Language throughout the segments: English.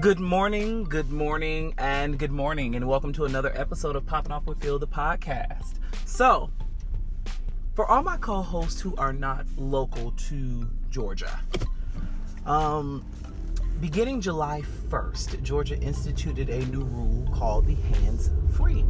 Good morning, good morning, and good morning, and welcome to another episode of Popping Off with Phil, the podcast. So, for all my co-hosts who are not local to Georgia, um, beginning July 1st, Georgia instituted a new rule called the hands-free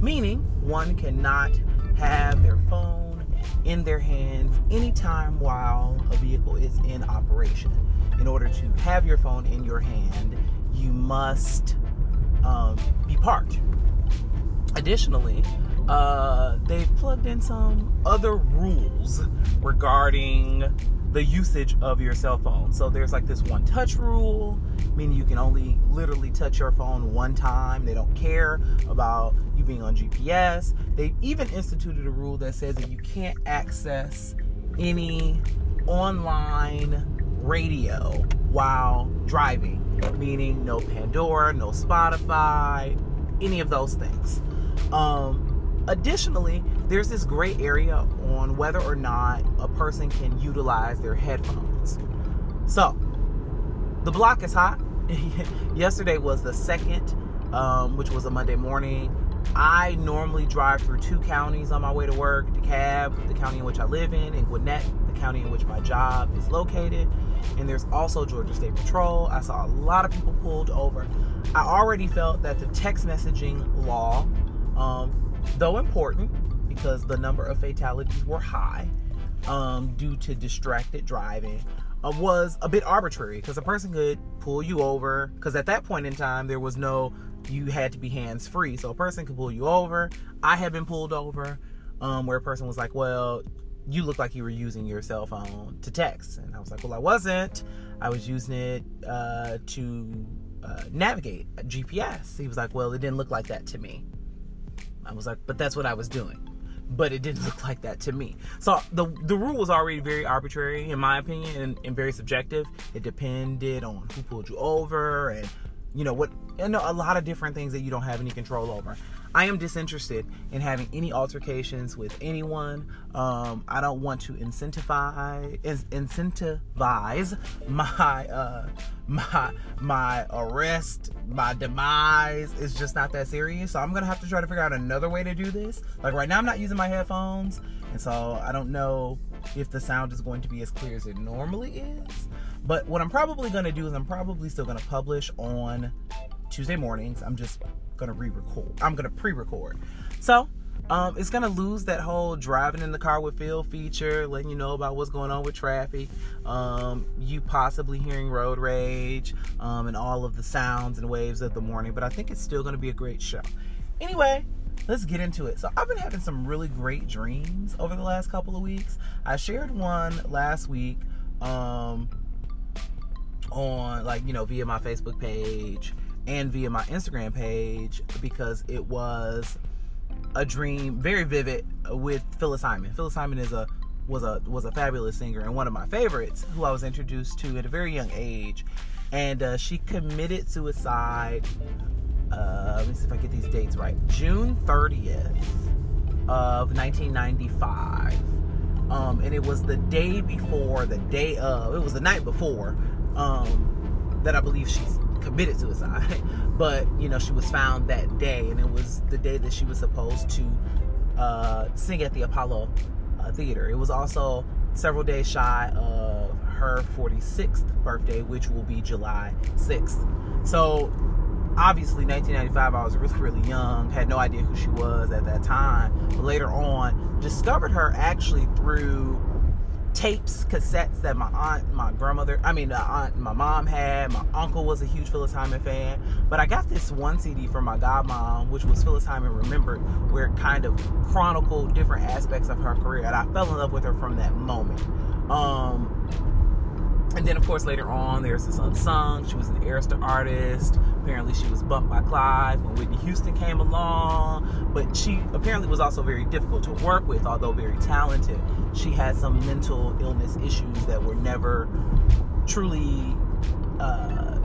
meaning one cannot have their phone in their hands anytime while a vehicle is in operation in order to have your phone in your hand, you must um, be parked. Additionally, uh, they've plugged in some other rules regarding the usage of your cell phone. So there's like this one touch rule, meaning you can only literally touch your phone one time. They don't care about you being on GPS. They've even instituted a rule that says that you can't access any online radio while driving, meaning no Pandora, no Spotify, any of those things. Um, additionally, there's this gray area on whether or not a person can utilize their headphones. So, the block is hot. Yesterday was the second, um, which was a Monday morning. I normally drive through two counties on my way to work DeKalb, the county in which I live in, and Gwinnett, the county in which my job is located and there's also Georgia State Patrol. I saw a lot of people pulled over. I already felt that the text messaging law, um, though important because the number of fatalities were high um, due to distracted driving, uh, was a bit arbitrary because a person could pull you over. Because at that point in time, there was no, you had to be hands free. So a person could pull you over. I had been pulled over um, where a person was like, well, you look like you were using your cell phone to text. And I was like, well, I wasn't. I was using it uh, to uh, navigate GPS. He was like, well, it didn't look like that to me. I was like, but that's what I was doing. But it didn't look like that to me. So the the rule was already very arbitrary, in my opinion, and, and very subjective. It depended on who pulled you over and you know what, and a lot of different things that you don't have any control over. I am disinterested in having any altercations with anyone. Um, I don't want to incentivize incentivize my uh, my my arrest, my demise. It's just not that serious. So I'm gonna have to try to figure out another way to do this. Like right now, I'm not using my headphones, and so I don't know if the sound is going to be as clear as it normally is. But what I'm probably gonna do is I'm probably still gonna publish on Tuesday mornings. I'm just gonna re-record. I'm gonna pre-record. So um, it's gonna lose that whole driving in the car with Phil feature, letting you know about what's going on with traffic, um, you possibly hearing road rage, um, and all of the sounds and waves of the morning. But I think it's still gonna be a great show. Anyway, let's get into it. So I've been having some really great dreams over the last couple of weeks. I shared one last week um, on like you know via my Facebook page and via my Instagram page because it was a dream, very vivid with Phyllis Hyman. Phyllis Hyman is a was a was a fabulous singer and one of my favorites who I was introduced to at a very young age, and uh, she committed suicide. Uh, let me see if I get these dates right. June 30th of 1995. Um, and it was the day before, the day of, it was the night before um, that I believe she's committed suicide, but you know she was found that day, and it was the day that she was supposed to uh, sing at the Apollo uh, Theater. It was also several days shy of her 46th birthday, which will be July 6th. So obviously 1995 i was really really young had no idea who she was at that time but later on discovered her actually through tapes, cassettes that my aunt, my grandmother, I mean, uh, aunt, my mom had. My uncle was a huge Phyllis Hyman fan. But I got this one CD from my godmom, which was Phyllis Hyman Remembered, where it kind of chronicled different aspects of her career. And I fell in love with her from that moment. Um, and then, of course, later on, there's this unsung. She was an Arista artist. Apparently, she was bumped by Clive when Whitney Houston came along. But she apparently was also very difficult to work with, although very talented. She had some mental illness issues that were never truly uh,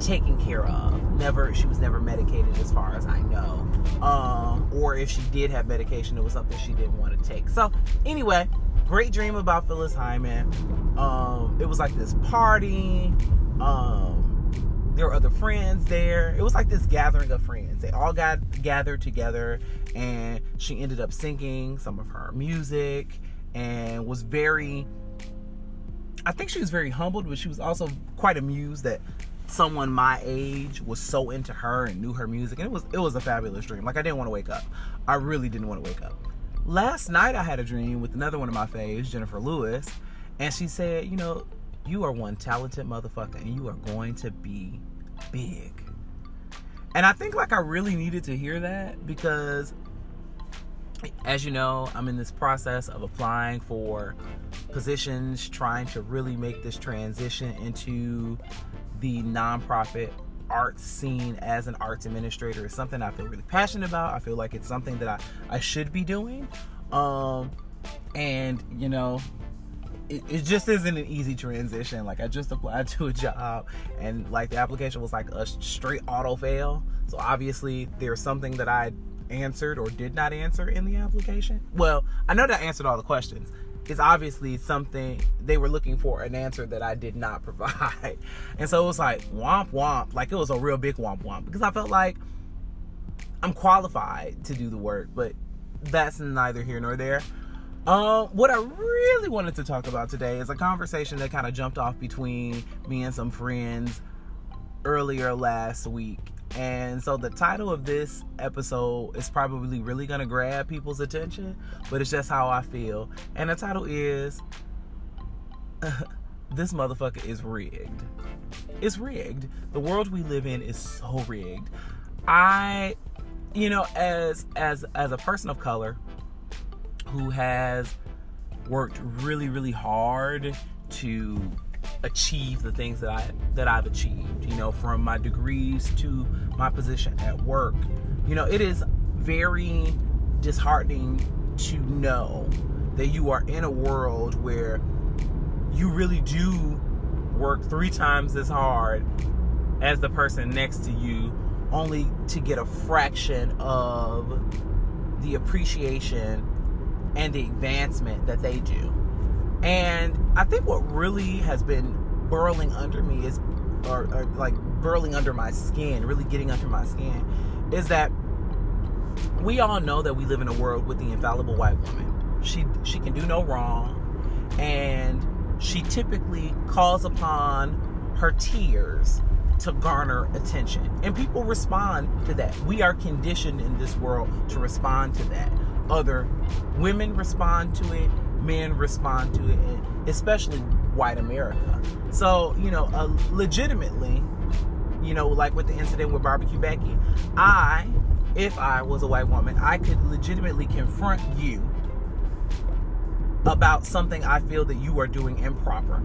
taken care of. Never, she was never medicated, as far as I know. Um, or if she did have medication, it was something she didn't want to take. So, anyway, great dream about Phyllis Hyman. Um, it was like this party. Um, there were other friends there. It was like this gathering of friends. They all got gathered together, and she ended up singing some of her music and was very. I think she was very humbled, but she was also quite amused that someone my age was so into her and knew her music and it was it was a fabulous dream like i didn't want to wake up i really didn't want to wake up last night i had a dream with another one of my faves jennifer lewis and she said you know you are one talented motherfucker and you are going to be big. And I think like I really needed to hear that because as you know, I'm in this process of applying for positions, trying to really make this transition into the nonprofit arts scene as an arts administrator is something I feel really passionate about. I feel like it's something that I, I should be doing. Um, and you know, it, it, just isn't an easy transition. Like I just applied to a job and like the application was like a straight auto fail. So obviously there's something that I answered or did not answer in the application. Well, I know that I answered all the questions. It's obviously something they were looking for an answer that I did not provide. And so it was like womp womp. Like it was a real big womp womp because I felt like I'm qualified to do the work, but that's neither here nor there. Um, what I really wanted to talk about today is a conversation that kind of jumped off between me and some friends earlier last week. And so the title of this episode is probably really going to grab people's attention, but it's just how I feel. And the title is This Motherfucker is Rigged. It's rigged. The world we live in is so rigged. I you know as as as a person of color who has worked really, really hard to achieve the things that I that I've achieved, you know, from my degrees to my position at work. You know, it is very disheartening to know that you are in a world where you really do work three times as hard as the person next to you only to get a fraction of the appreciation and the advancement that they do. And I think what really has been burling under me is, or, or like burling under my skin, really getting under my skin, is that we all know that we live in a world with the infallible white woman. She she can do no wrong, and she typically calls upon her tears to garner attention. And people respond to that. We are conditioned in this world to respond to that other women respond to it, men respond to it, especially white America. So, you know, uh, legitimately, you know, like with the incident with Barbecue Becky, I, if I was a white woman, I could legitimately confront you about something I feel that you are doing improper.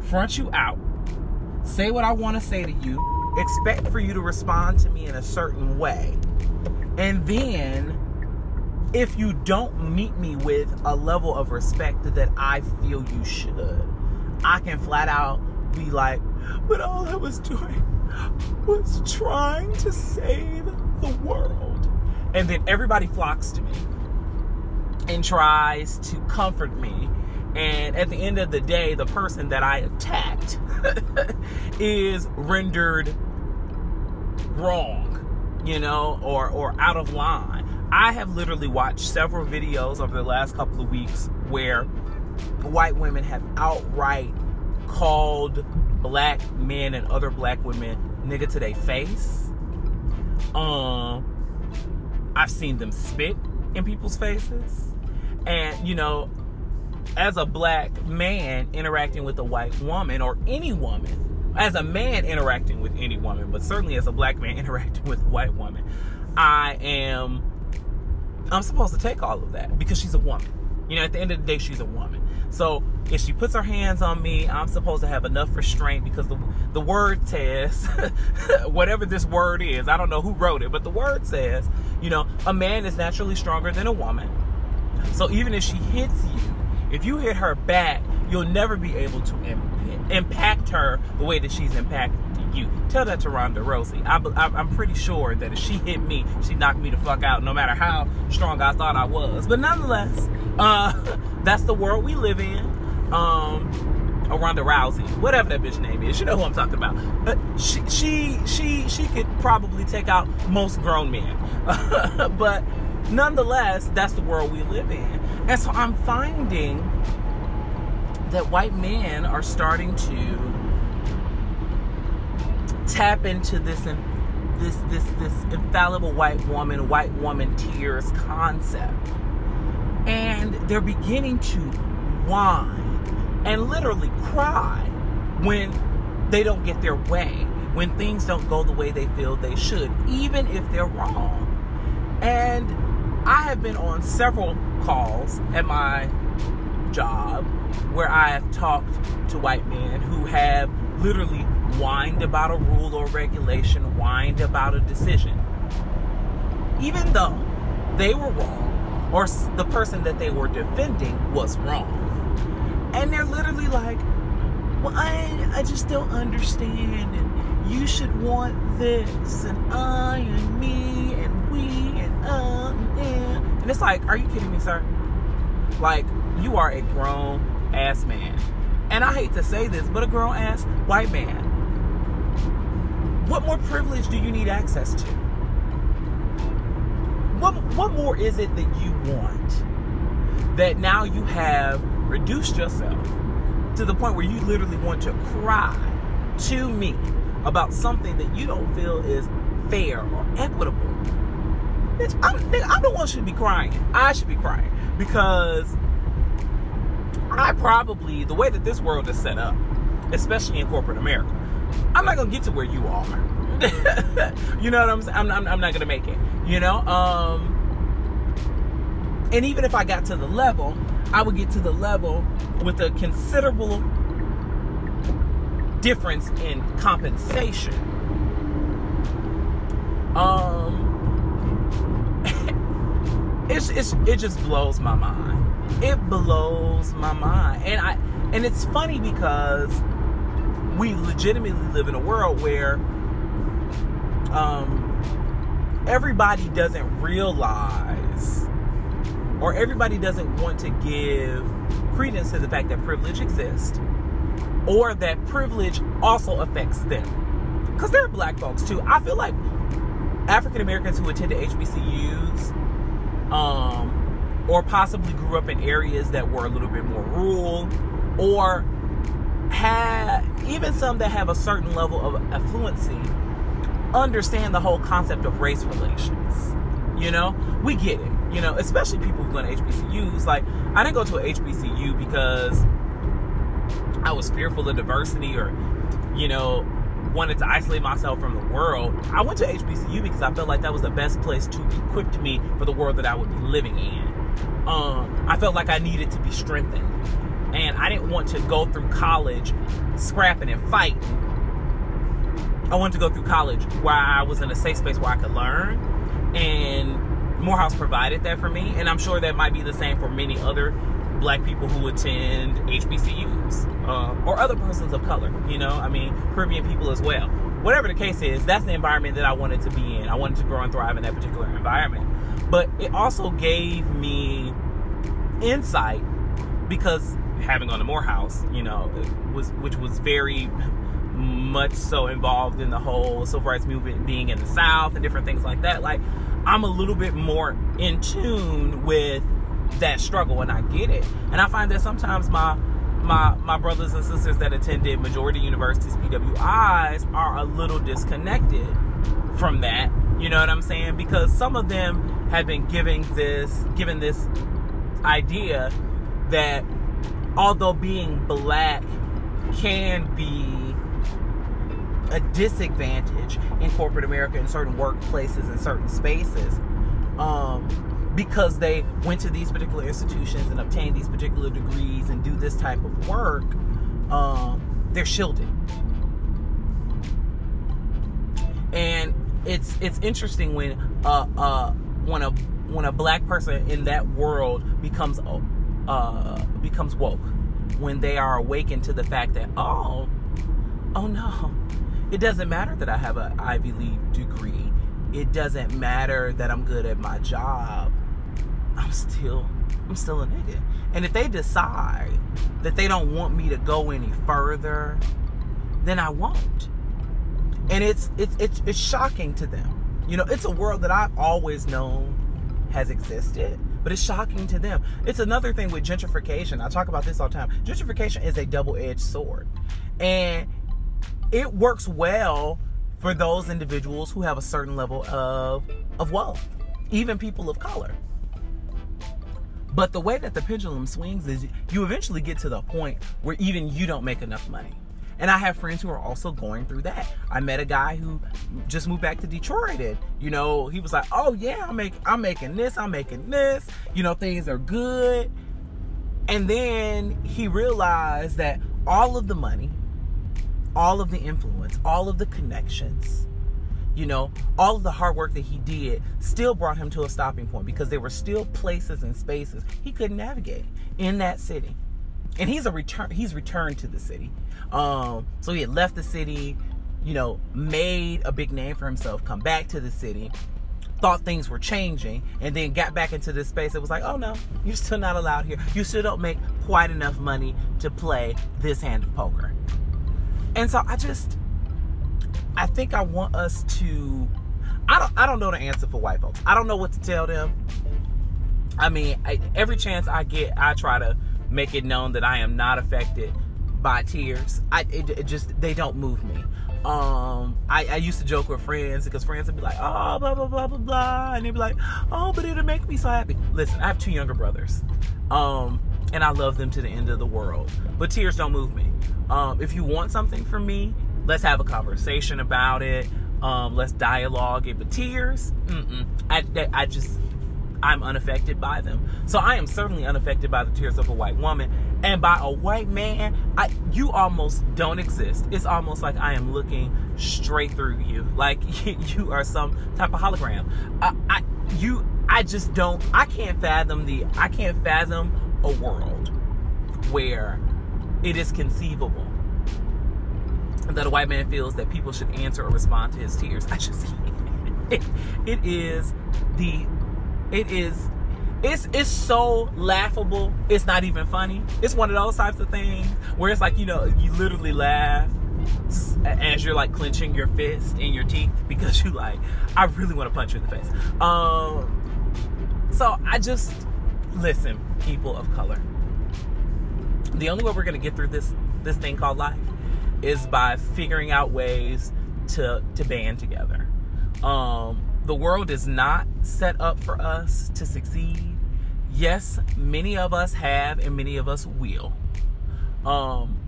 Front you out, say what I want to say to you, expect for you to respond to me in a certain way, and then if you don't meet me with a level of respect that I feel you should, I can flat out be like, but all I was doing was trying to save the world. And then everybody flocks to me and tries to comfort me. And at the end of the day, the person that I attacked is rendered wrong, you know, or, or out of line. I have literally watched several videos over the last couple of weeks where white women have outright called black men and other black women nigga to their face. Um, I've seen them spit in people's faces. And, you know, as a black man interacting with a white woman or any woman, as a man interacting with any woman, but certainly as a black man interacting with a white woman, I am I'm supposed to take all of that because she's a woman. You know, at the end of the day, she's a woman. So if she puts her hands on me, I'm supposed to have enough restraint because the the word says, whatever this word is, I don't know who wrote it, but the word says, you know, a man is naturally stronger than a woman. So even if she hits you, if you hit her back, you'll never be able to impact her the way that she's impacted you. Tell that to Ronda Rousey. I, am pretty sure that if she hit me, she knocked me the fuck out, no matter how strong I thought I was. But nonetheless, uh, that's the world we live in. Um, or Ronda Rousey, whatever that bitch name is. You know who I'm talking about. But she she she she could probably take out most grown men. but nonetheless, that's the world we live in. And so I'm finding that white men are starting to tap into this this this this infallible white woman, white woman tears concept. And they're beginning to whine and literally cry when they don't get their way, when things don't go the way they feel they should, even if they're wrong. And I have been on several calls at my job where I have talked to white men who have literally whined about a rule or regulation, whined about a decision. Even though they were wrong, or the person that they were defending was wrong. And they're literally like, well, I, I just don't understand, and you should want this, and I, and me, and we, and uh, and, and it's like, are you kidding me, sir? Like, you are a grown ass man. And I hate to say this, but a grown ass white man what more privilege do you need access to? What, what more is it that you want that now you have reduced yourself to the point where you literally want to cry to me about something that you don't feel is fair or equitable? Bitch, I'm, I'm the one should be crying. I should be crying because I probably, the way that this world is set up, especially in corporate America, I'm not gonna get to where you are. you know what I'm saying? I'm, I'm, I'm not gonna make it. You know, um, and even if I got to the level, I would get to the level with a considerable difference in compensation. Um, it's, it's it just blows my mind. It blows my mind, and I and it's funny because we legitimately live in a world where um, everybody doesn't realize or everybody doesn't want to give credence to the fact that privilege exists or that privilege also affects them. Because there are black folks too. I feel like African Americans who attended HBCUs um, or possibly grew up in areas that were a little bit more rural or had even some that have a certain level of affluency understand the whole concept of race relations. You know, we get it. You know, especially people who go to HBCUs. Like, I didn't go to a HBCU because I was fearful of diversity or, you know, wanted to isolate myself from the world. I went to HBCU because I felt like that was the best place to equip me for the world that I would be living in. Um, I felt like I needed to be strengthened and I didn't want to go through college scrapping and fighting. I wanted to go through college where I was in a safe space where I could learn, and Morehouse provided that for me. And I'm sure that might be the same for many other black people who attend HBCUs uh, or other persons of color. You know, I mean, Caribbean people as well. Whatever the case is, that's the environment that I wanted to be in. I wanted to grow and thrive in that particular environment. But it also gave me insight because having on the Morehouse, you know, was which was very much so involved in the whole civil rights movement being in the South and different things like that. Like, I'm a little bit more in tune with that struggle, and I get it. And I find that sometimes my my my brothers and sisters that attended majority universities, PWIs, are a little disconnected from that. You know what I'm saying? Because some of them have been giving this given this idea that although being black can be a disadvantage in corporate America in certain workplaces and certain spaces, um, because they went to these particular institutions and obtained these particular degrees and do this type of work, um, they're shielded. And it's it's interesting when uh, uh, when a when a black person in that world becomes uh, becomes woke when they are awakened to the fact that oh oh no it doesn't matter that i have an ivy league degree it doesn't matter that i'm good at my job i'm still I'm still a nigga. And if they decide that they don't want me to go any further, then I won't. And it's it's it's, it's shocking to them. You know, it's a world that I've always known has existed, but it's shocking to them. It's another thing with gentrification. I talk about this all the time. Gentrification is a double-edged sword. And it works well for those individuals who have a certain level of of wealth, even people of color. But the way that the pendulum swings is you eventually get to the point where even you don't make enough money. And I have friends who are also going through that. I met a guy who just moved back to Detroit and, you know, he was like, "Oh yeah, I'm making I'm making this, I'm making this. You know, things are good." And then he realized that all of the money, all of the influence, all of the connections, you know, all of the hard work that he did still brought him to a stopping point because there were still places and spaces he couldn't navigate in that city. And he's a return he's returned to the city. Um, so he had left the city, you know, made a big name for himself, come back to the city, thought things were changing, and then got back into this space. It was like, oh no, you're still not allowed here. You still don't make quite enough money to play this hand of poker. And so I just I think I want us to. I don't. I don't know the answer for white folks. I don't know what to tell them. I mean, I, every chance I get, I try to make it known that I am not affected by tears. I it, it just they don't move me. Um, I, I used to joke with friends because friends would be like, oh, blah blah blah blah blah, and they'd be like, oh, but it'll make me so happy. Listen, I have two younger brothers, um, and I love them to the end of the world. But tears don't move me. Um, if you want something from me, let's have a conversation about it. Um, let's dialogue it. But tears. I, I just, I'm unaffected by them. So I am certainly unaffected by the tears of a white woman. And by a white man, I, you almost don't exist. It's almost like I am looking straight through you. Like you are some type of hologram. I, I, you, I just don't, I can't fathom the, I can't fathom a world where it is conceivable that a white man feels that people should answer or respond to his tears. I just it, it is the it is it's it's so laughable. It's not even funny. It's one of those types of things where it's like you know you literally laugh as you're like clenching your fist in your teeth because you like I really want to punch you in the face. Um, so I just listen, people of color. The only way we're gonna get through this this thing called life is by figuring out ways to to band together. Um, the world is not set up for us to succeed. Yes, many of us have, and many of us will. Um,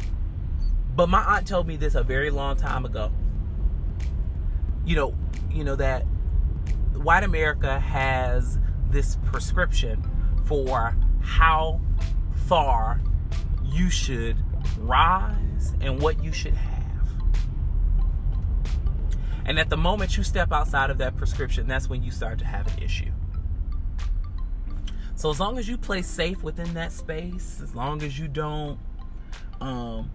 but my aunt told me this a very long time ago. You know, you know that white America has this prescription for how far you should rise and what you should have. And at the moment you step outside of that prescription, that's when you start to have an issue. So as long as you play safe within that space, as long as you don't um,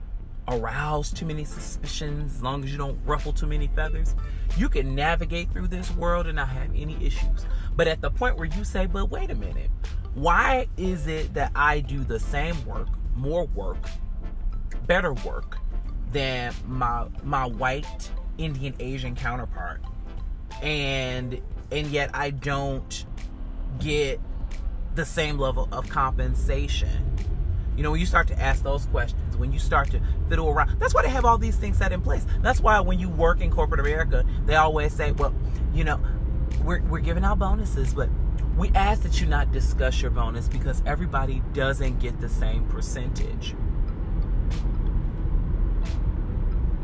arouse too many suspicions, as long as you don't ruffle too many feathers, you can navigate through this world and not have any issues. But at the point where you say, but wait a minute, why is it that I do the same work, more work, better work than my my white Indian Asian counterpart. And and yet I don't get the same level of compensation. You know, when you start to ask those questions, when you start to fiddle around, that's why they have all these things set in place. That's why when you work in corporate America, they always say, well, you know, we're, we're giving out bonuses, but we ask that you not discuss your bonus because everybody doesn't get the same percentage.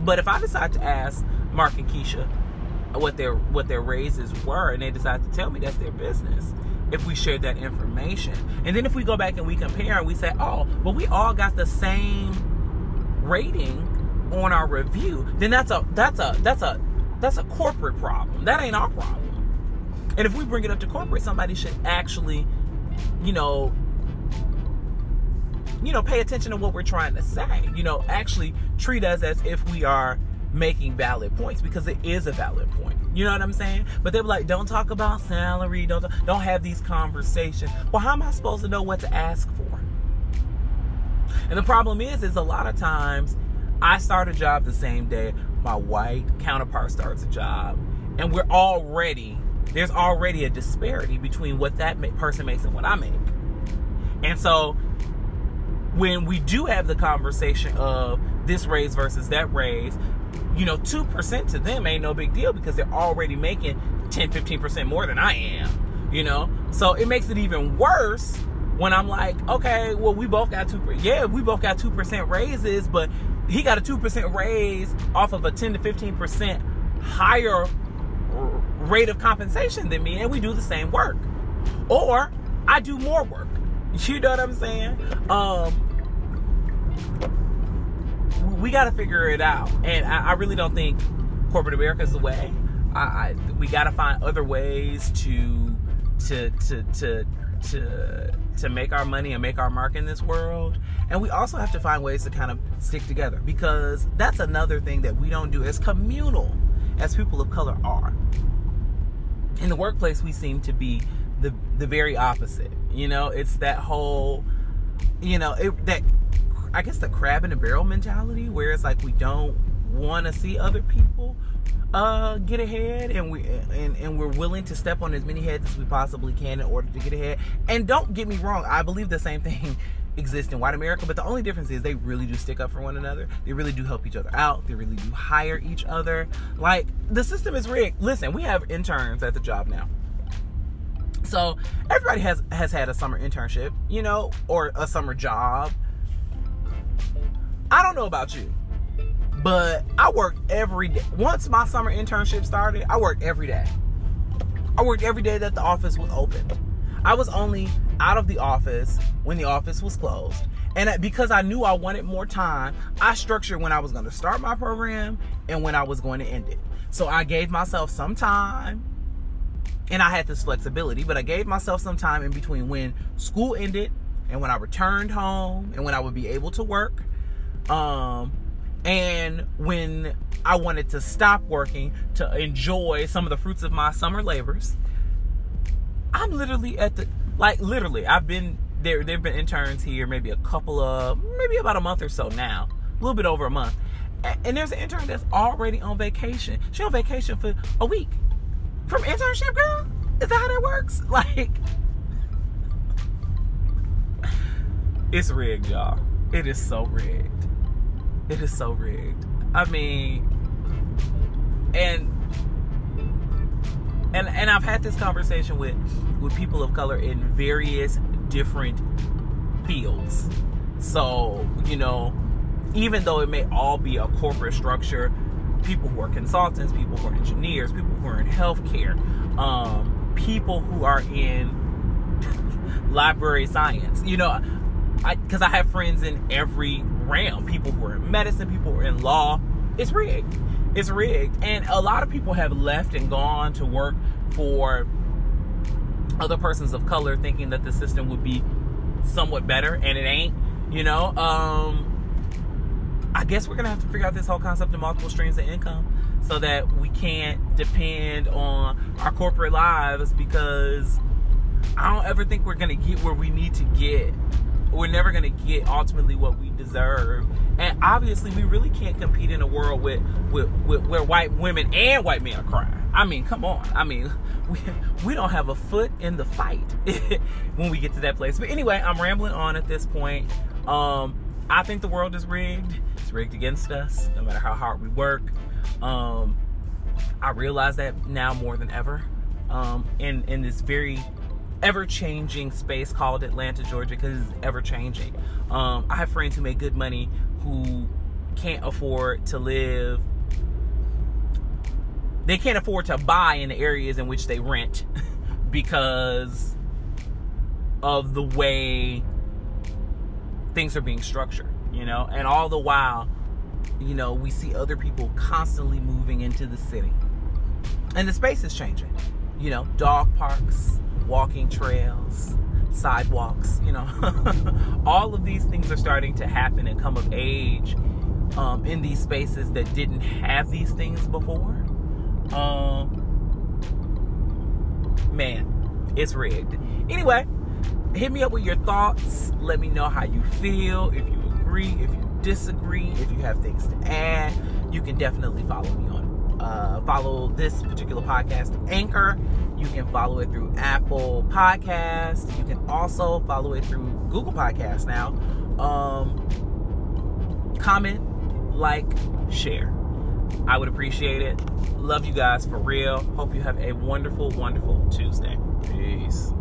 But if I decide to ask Mark and Keisha what their what their raises were, and they decide to tell me that's their business. If we share that information, and then if we go back and we compare and we say, oh, but we all got the same rating on our review, then that's a that's a that's a that's a corporate problem. That ain't our problem. And if we bring it up to corporate, somebody should actually, you know, you know, pay attention to what we're trying to say. You know, actually treat us as if we are making valid points because it is a valid point. You know what I'm saying? But they're like, don't talk about salary, don't don't have these conversations. Well, how am I supposed to know what to ask for? And the problem is, is a lot of times I start a job the same day my white counterpart starts a job, and we're already there's already a disparity between what that person makes and what I make. And so when we do have the conversation of this raise versus that raise, you know, 2% to them ain't no big deal because they're already making 10, 15% more than I am, you know? So it makes it even worse when I'm like, okay, well, we both got 2%. Yeah, we both got 2% raises, but he got a 2% raise off of a 10 to 15% higher rate of compensation than me, and we do the same work. Or I do more work. You know what I'm saying? Um, we got to figure it out. And I, I, really don't think corporate America is the way. I, I we got to find other ways to to to to to to make our money and make our mark in this world. And we also have to find ways to kind of stick together because that's another thing that we don't do as communal as people of color are. In the workplace, we seem to be the the very opposite. You know, it's that whole, you know, it, that I guess the crab in a barrel mentality, where it's like we don't want to see other people uh, get ahead, and we and, and we're willing to step on as many heads as we possibly can in order to get ahead. And don't get me wrong, I believe the same thing exists in white America, but the only difference is they really do stick up for one another. They really do help each other out. They really do hire each other. Like the system is rigged. Listen, we have interns at the job now. So everybody has has had a summer internship, you know, or a summer job. I don't know about you. But I worked every day. Once my summer internship started, I worked every day. I worked every day that the office was open. I was only out of the office when the office was closed. And because I knew I wanted more time, I structured when I was going to start my program and when I was going to end it. So I gave myself some time and I had this flexibility, but I gave myself some time in between when school ended and when I returned home and when I would be able to work. Um, and when I wanted to stop working to enjoy some of the fruits of my summer labors, I'm literally at the like literally I've been there there've been interns here maybe a couple of maybe about a month or so now, a little bit over a month. And there's an intern that's already on vacation. She's on vacation for a week. From internship girl? Is that how that works? Like it's rigged, y'all. It is so rigged. It is so rigged. I mean, and and and I've had this conversation with with people of color in various different fields. So, you know, even though it may all be a corporate structure, people who are consultants, people who are engineers, people who are in healthcare, um, people who are in library science, you know, because I, I have friends in every realm. People who are in medicine, people who are in law. It's rigged. It's rigged. And a lot of people have left and gone to work for other persons of color thinking that the system would be somewhat better and it ain't, you know. Um I guess we're gonna have to figure out this whole concept of multiple streams of income so that we can't depend on our corporate lives because I don't ever think we're gonna get where we need to get we're never to get ultimately what we deserve. And obviously, we really can't compete in a world with, with, with where white women and white men are crying. I mean, come on. I mean, we, we don't have a foot in the fight when we get to that place. But anyway, I'm rambling on at this point. Um, I think the world is rigged. Rigged against us, no matter how hard we work. Um, I realize that now more than ever. Um, in in this very ever changing space called Atlanta, Georgia, because it's ever changing. Um, I have friends who make good money who can't afford to live. They can't afford to buy in the areas in which they rent because of the way things are being structured, you know, and all the while, you know, we see other people constantly moving into the city. And the space is changing. You know, dog parks, walking trails, sidewalks, you know. All of these things are starting to happen and come of age um, in these spaces that didn't have these things before. Um, man, it's rigged. Anyway, hit me up with your thoughts. Let me know how you feel. If you agree, if you disagree, if you have things to add, you can definitely follow me on uh, follow this particular podcast Anchor. You can follow it through Apple Podcast. You can also follow it through Google Podcast now. Um, comment, like, share. I would appreciate it. Love you guys for real. Hope you have a wonderful, wonderful Tuesday. Peace.